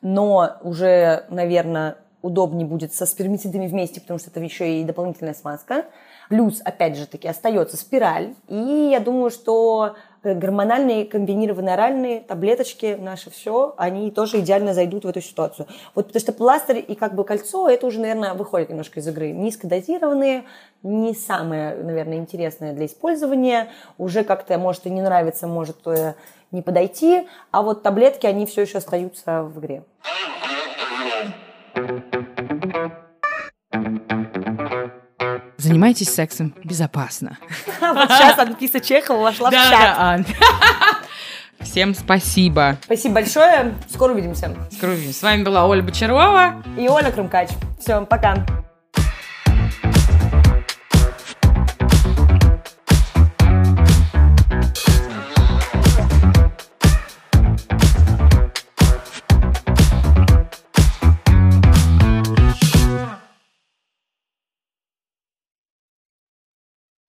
но уже, наверное, удобнее будет со спермицидами вместе, потому что это еще и дополнительная смазка. Плюс, опять же таки, остается спираль. И я думаю, что гормональные комбинированные оральные таблеточки, наше все, они тоже идеально зайдут в эту ситуацию. Вот потому что пластырь и как бы кольцо, это уже, наверное, выходит немножко из игры. Низкодозированные, не самое, наверное, интересное для использования. Уже как-то, может, и не нравится, может э, не подойти. А вот таблетки, они все еще остаются в игре. Занимайтесь сексом безопасно. Вот сейчас Анфиса Чехова вошла в чат. Всем спасибо. Спасибо большое. Скоро увидимся. Скоро увидимся. С вами была Оля Бочарова. И Оля Крумкач. Все, пока.